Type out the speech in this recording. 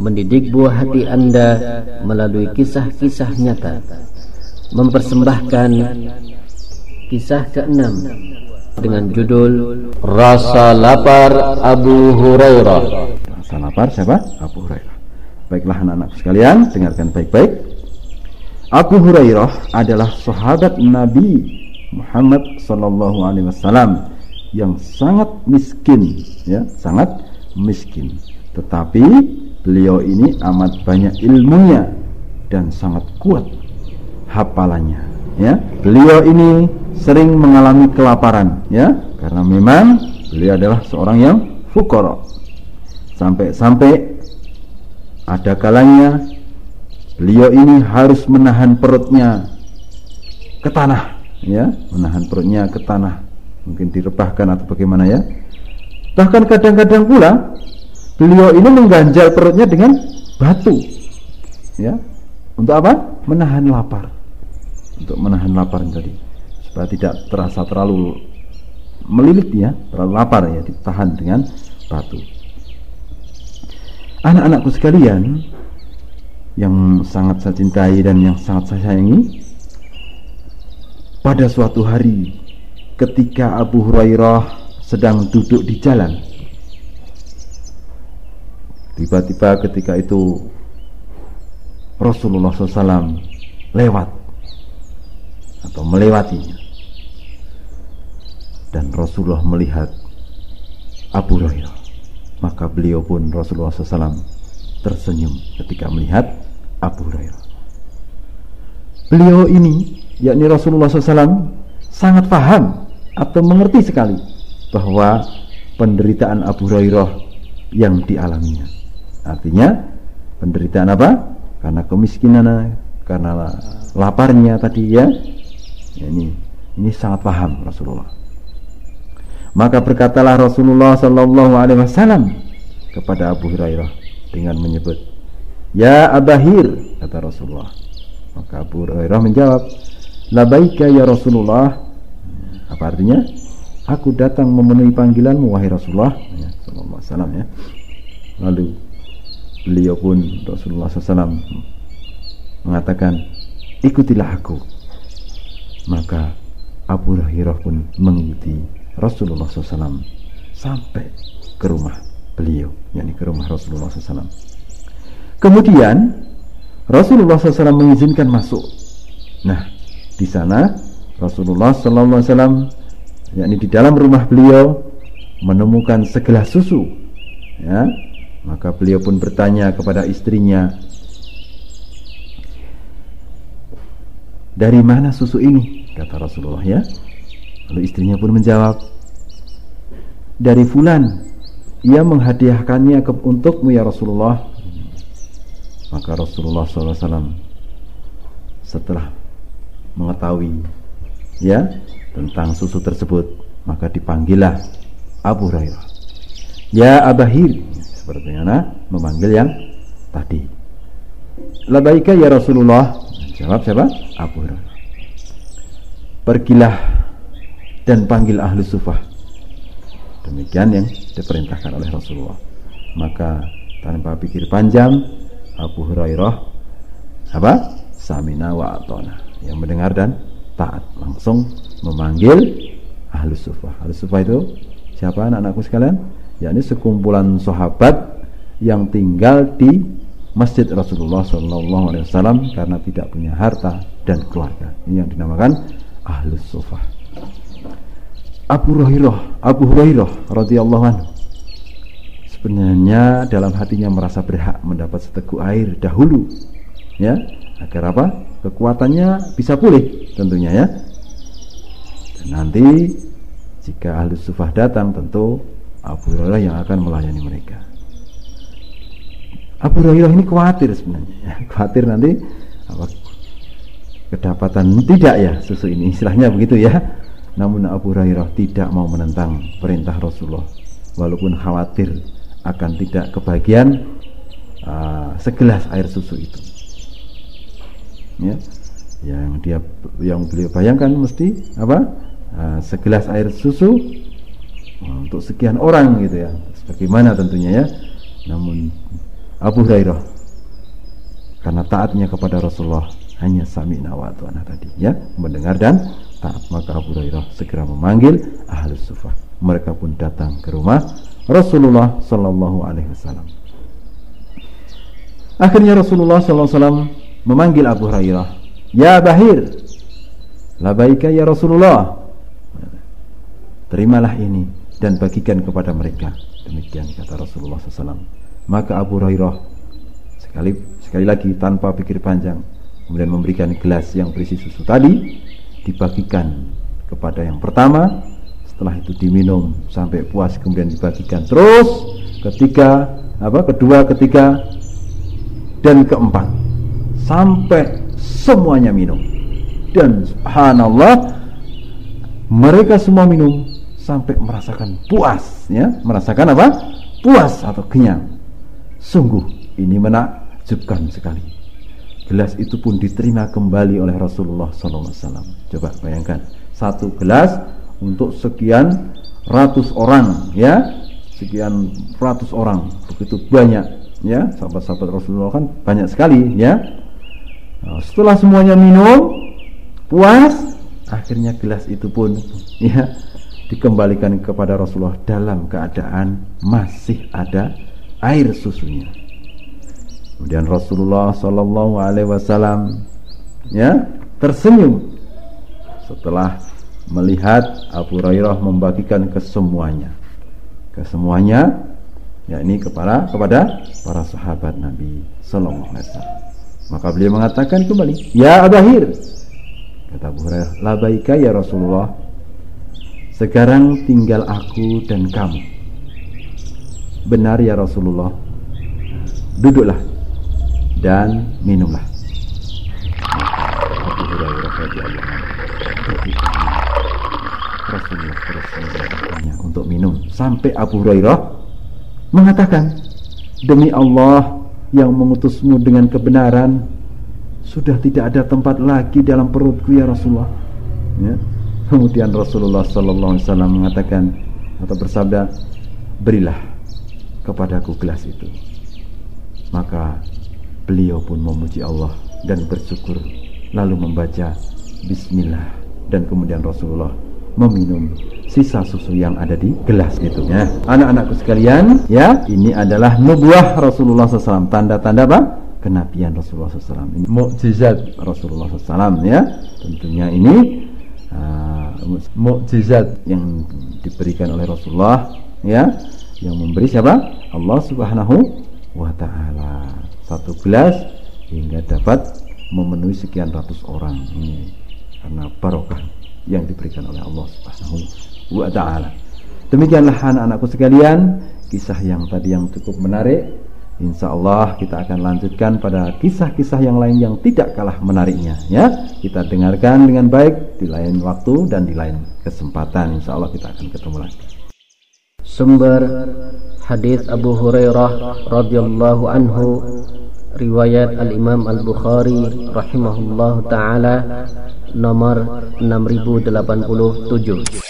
mendidik buah hati Anda melalui kisah-kisah nyata, mempersembahkan kisah keenam dengan judul Rasa Lapar Abu Hurairah. Rasa lapar siapa? Abu Hurairah. Baiklah anak-anak sekalian, dengarkan baik-baik. Abu Hurairah adalah sahabat Nabi Muhammad sallallahu alaihi wasallam yang sangat miskin, ya, sangat miskin. Tetapi beliau ini amat banyak ilmunya dan sangat kuat hafalannya, ya. Beliau ini sering mengalami kelaparan, ya, karena memang beliau adalah seorang yang fukara. Sampai-sampai ada kalanya beliau ini harus menahan perutnya ke tanah ya menahan perutnya ke tanah mungkin direbahkan atau bagaimana ya bahkan kadang-kadang pula beliau ini mengganjal perutnya dengan batu. Ya. Untuk apa? Menahan lapar. Untuk menahan lapar tadi. Supaya tidak terasa terlalu melilit ya. Terlalu lapar ya. Ditahan dengan batu. Anak-anakku sekalian yang sangat saya cintai dan yang sangat saya sayangi pada suatu hari ketika Abu Hurairah sedang duduk di jalan tiba-tiba ketika itu Rasulullah SAW lewat atau melewatinya dan Rasulullah melihat Abu Hurairah maka beliau pun Rasulullah SAW tersenyum ketika melihat Abu Hurairah. Beliau ini, yakni Rasulullah SAW, sangat paham atau mengerti sekali bahwa penderitaan Abu Hurairah yang dialaminya. Artinya, penderitaan apa? Karena kemiskinan, karena laparnya tadi ya. ya ini ini sangat paham Rasulullah. Maka berkatalah Rasulullah Sallallahu Alaihi Wasallam kepada Abu Hurairah dengan menyebut Ya Abahir kata Rasulullah. Maka Abu Hurairah menjawab, Labaika ya Rasulullah. Apa artinya? Aku datang memenuhi panggilanmu wahai Rasulullah. Ya, Sallallahu Alaihi Wasallam ya. Lalu beliau pun Rasulullah SAW mengatakan, ikutilah aku. Maka Abu Hurairah pun mengikuti Rasulullah SAW sampai ke rumah beliau, yakni ke rumah Rasulullah SAW. Kemudian Rasulullah SAW mengizinkan masuk. Nah, di sana Rasulullah SAW, yakni di dalam rumah beliau menemukan segelas susu. Ya, maka beliau pun bertanya kepada istrinya, dari mana susu ini? Kata Rasulullah ya. Lalu istrinya pun menjawab, dari Fulan. Ia menghadiahkannya ke untukmu ya Rasulullah maka Rasulullah SAW setelah mengetahui ya tentang susu tersebut maka dipanggillah Abu Hurairah ya Abahir seperti mana memanggil yang tadi. Labaika ya Rasulullah? Jawab siapa? Abu Hurairah. Pergilah dan panggil ahli sufah. Demikian yang diperintahkan oleh Rasulullah. Maka tanpa pikir panjang Abu Hurairah apa? Samina wa atona. Yang mendengar dan taat. Langsung memanggil ahli sufah. Ahli sufah itu siapa anak-anakku sekalian? yakni sekumpulan sahabat yang tinggal di Masjid Rasulullah Sallallahu Alaihi Wasallam karena tidak punya harta dan keluarga. Ini yang dinamakan ahli sufah. Abu Hurairah, Abu Hurairah radhiyallahu anhu sebenarnya dalam hatinya merasa berhak mendapat seteguk air dahulu ya agar apa kekuatannya bisa pulih tentunya ya dan nanti jika ahli sufah datang tentu Abu Hurairah yang akan melayani mereka Abu Hurairah ini khawatir sebenarnya. Ya. khawatir nanti apa kedapatan. Tidak ya susu ini istilahnya begitu ya. Namun Abu Hurairah tidak mau menentang perintah Rasulullah. Walaupun khawatir akan tidak kebagian uh, segelas air susu itu. Ya yang dia yang beliau bayangkan mesti apa uh, segelas air susu uh, untuk sekian orang gitu ya. Bagaimana tentunya ya. Namun Abu Hurairah. Karena taatnya kepada Rasulullah hanya sami'na wa ata'na tadi ya. Mendengar dan taat maka Abu Hurairah segera memanggil ahli sufah mereka pun datang ke rumah Rasulullah sallallahu alaihi wasallam. Akhirnya Rasulullah wasallam memanggil Abu Hurairah ya Bahir labaika ya Rasulullah. Terimalah ini dan bagikan kepada mereka. Demikian kata Rasulullah SAW maka Abu Hurairah sekali sekali lagi tanpa pikir panjang kemudian memberikan gelas yang berisi susu tadi dibagikan kepada yang pertama. Setelah itu diminum sampai puas kemudian dibagikan terus. Ketiga apa kedua ketiga dan keempat. Sampai semuanya minum. Dan subhanallah mereka semua minum sampai merasakan puas ya. Merasakan apa? Puas atau kenyang sungguh ini menakjubkan sekali. Gelas itu pun diterima kembali oleh Rasulullah SAW coba bayangkan satu gelas untuk sekian ratus orang ya. Sekian ratus orang begitu banyak ya. Sahabat-sahabat Rasulullah kan banyak sekali ya. Nah, setelah semuanya minum puas akhirnya gelas itu pun ya dikembalikan kepada Rasulullah dalam keadaan masih ada air susunya. Kemudian Rasulullah Shallallahu Alaihi Wasallam ya tersenyum setelah melihat Abu Hurairah membagikan kesemuanya, kesemuanya yakni kepada kepada para sahabat Nabi Sallallahu Alaihi Wasallam. Maka beliau mengatakan kembali, Ya Abahir, Kata Abu Hurairah, "Labaika ya Rasulullah. Sekarang tinggal aku dan kamu." Benar ya Rasulullah. Duduklah dan minumlah. Rasulullah terus mengajaknya untuk minum sampai Abu Hurairah mengatakan, "Demi Allah yang mengutusmu dengan kebenaran, sudah tidak ada tempat lagi dalam perutku ya Rasulullah ya. kemudian Rasulullah Sallallahu Alaihi Wasallam mengatakan atau bersabda berilah kepadaku gelas itu. Maka beliau pun memuji Allah dan bersyukur lalu membaca Bismillah. Dan kemudian Rasulullah meminum sisa susu yang ada di gelas itu ya. Anak-anakku sekalian ya ini adalah nubuah Rasulullah SAW tanda-tanda apa? Kenabian Rasulullah SAW ini mukjizat. Rasulullah SAW ya. Tentunya ini uh, mukjizat. yang diberikan oleh Rasulullah ya yang memberi siapa? Allah Subhanahu wa taala. Satu gelas hingga dapat memenuhi sekian ratus orang. Ini karena barokah yang diberikan oleh Allah Subhanahu wa taala. Demikianlah anak-anakku sekalian kisah yang tadi yang cukup menarik. Insya Allah kita akan lanjutkan pada kisah-kisah yang lain yang tidak kalah menariknya ya. Kita dengarkan dengan baik di lain waktu dan di lain kesempatan. Insya Allah kita akan ketemu lagi sumber hadis Abu Hurairah radhiyallahu anhu riwayat Al Imam Al Bukhari rahimahullah taala nomor 6087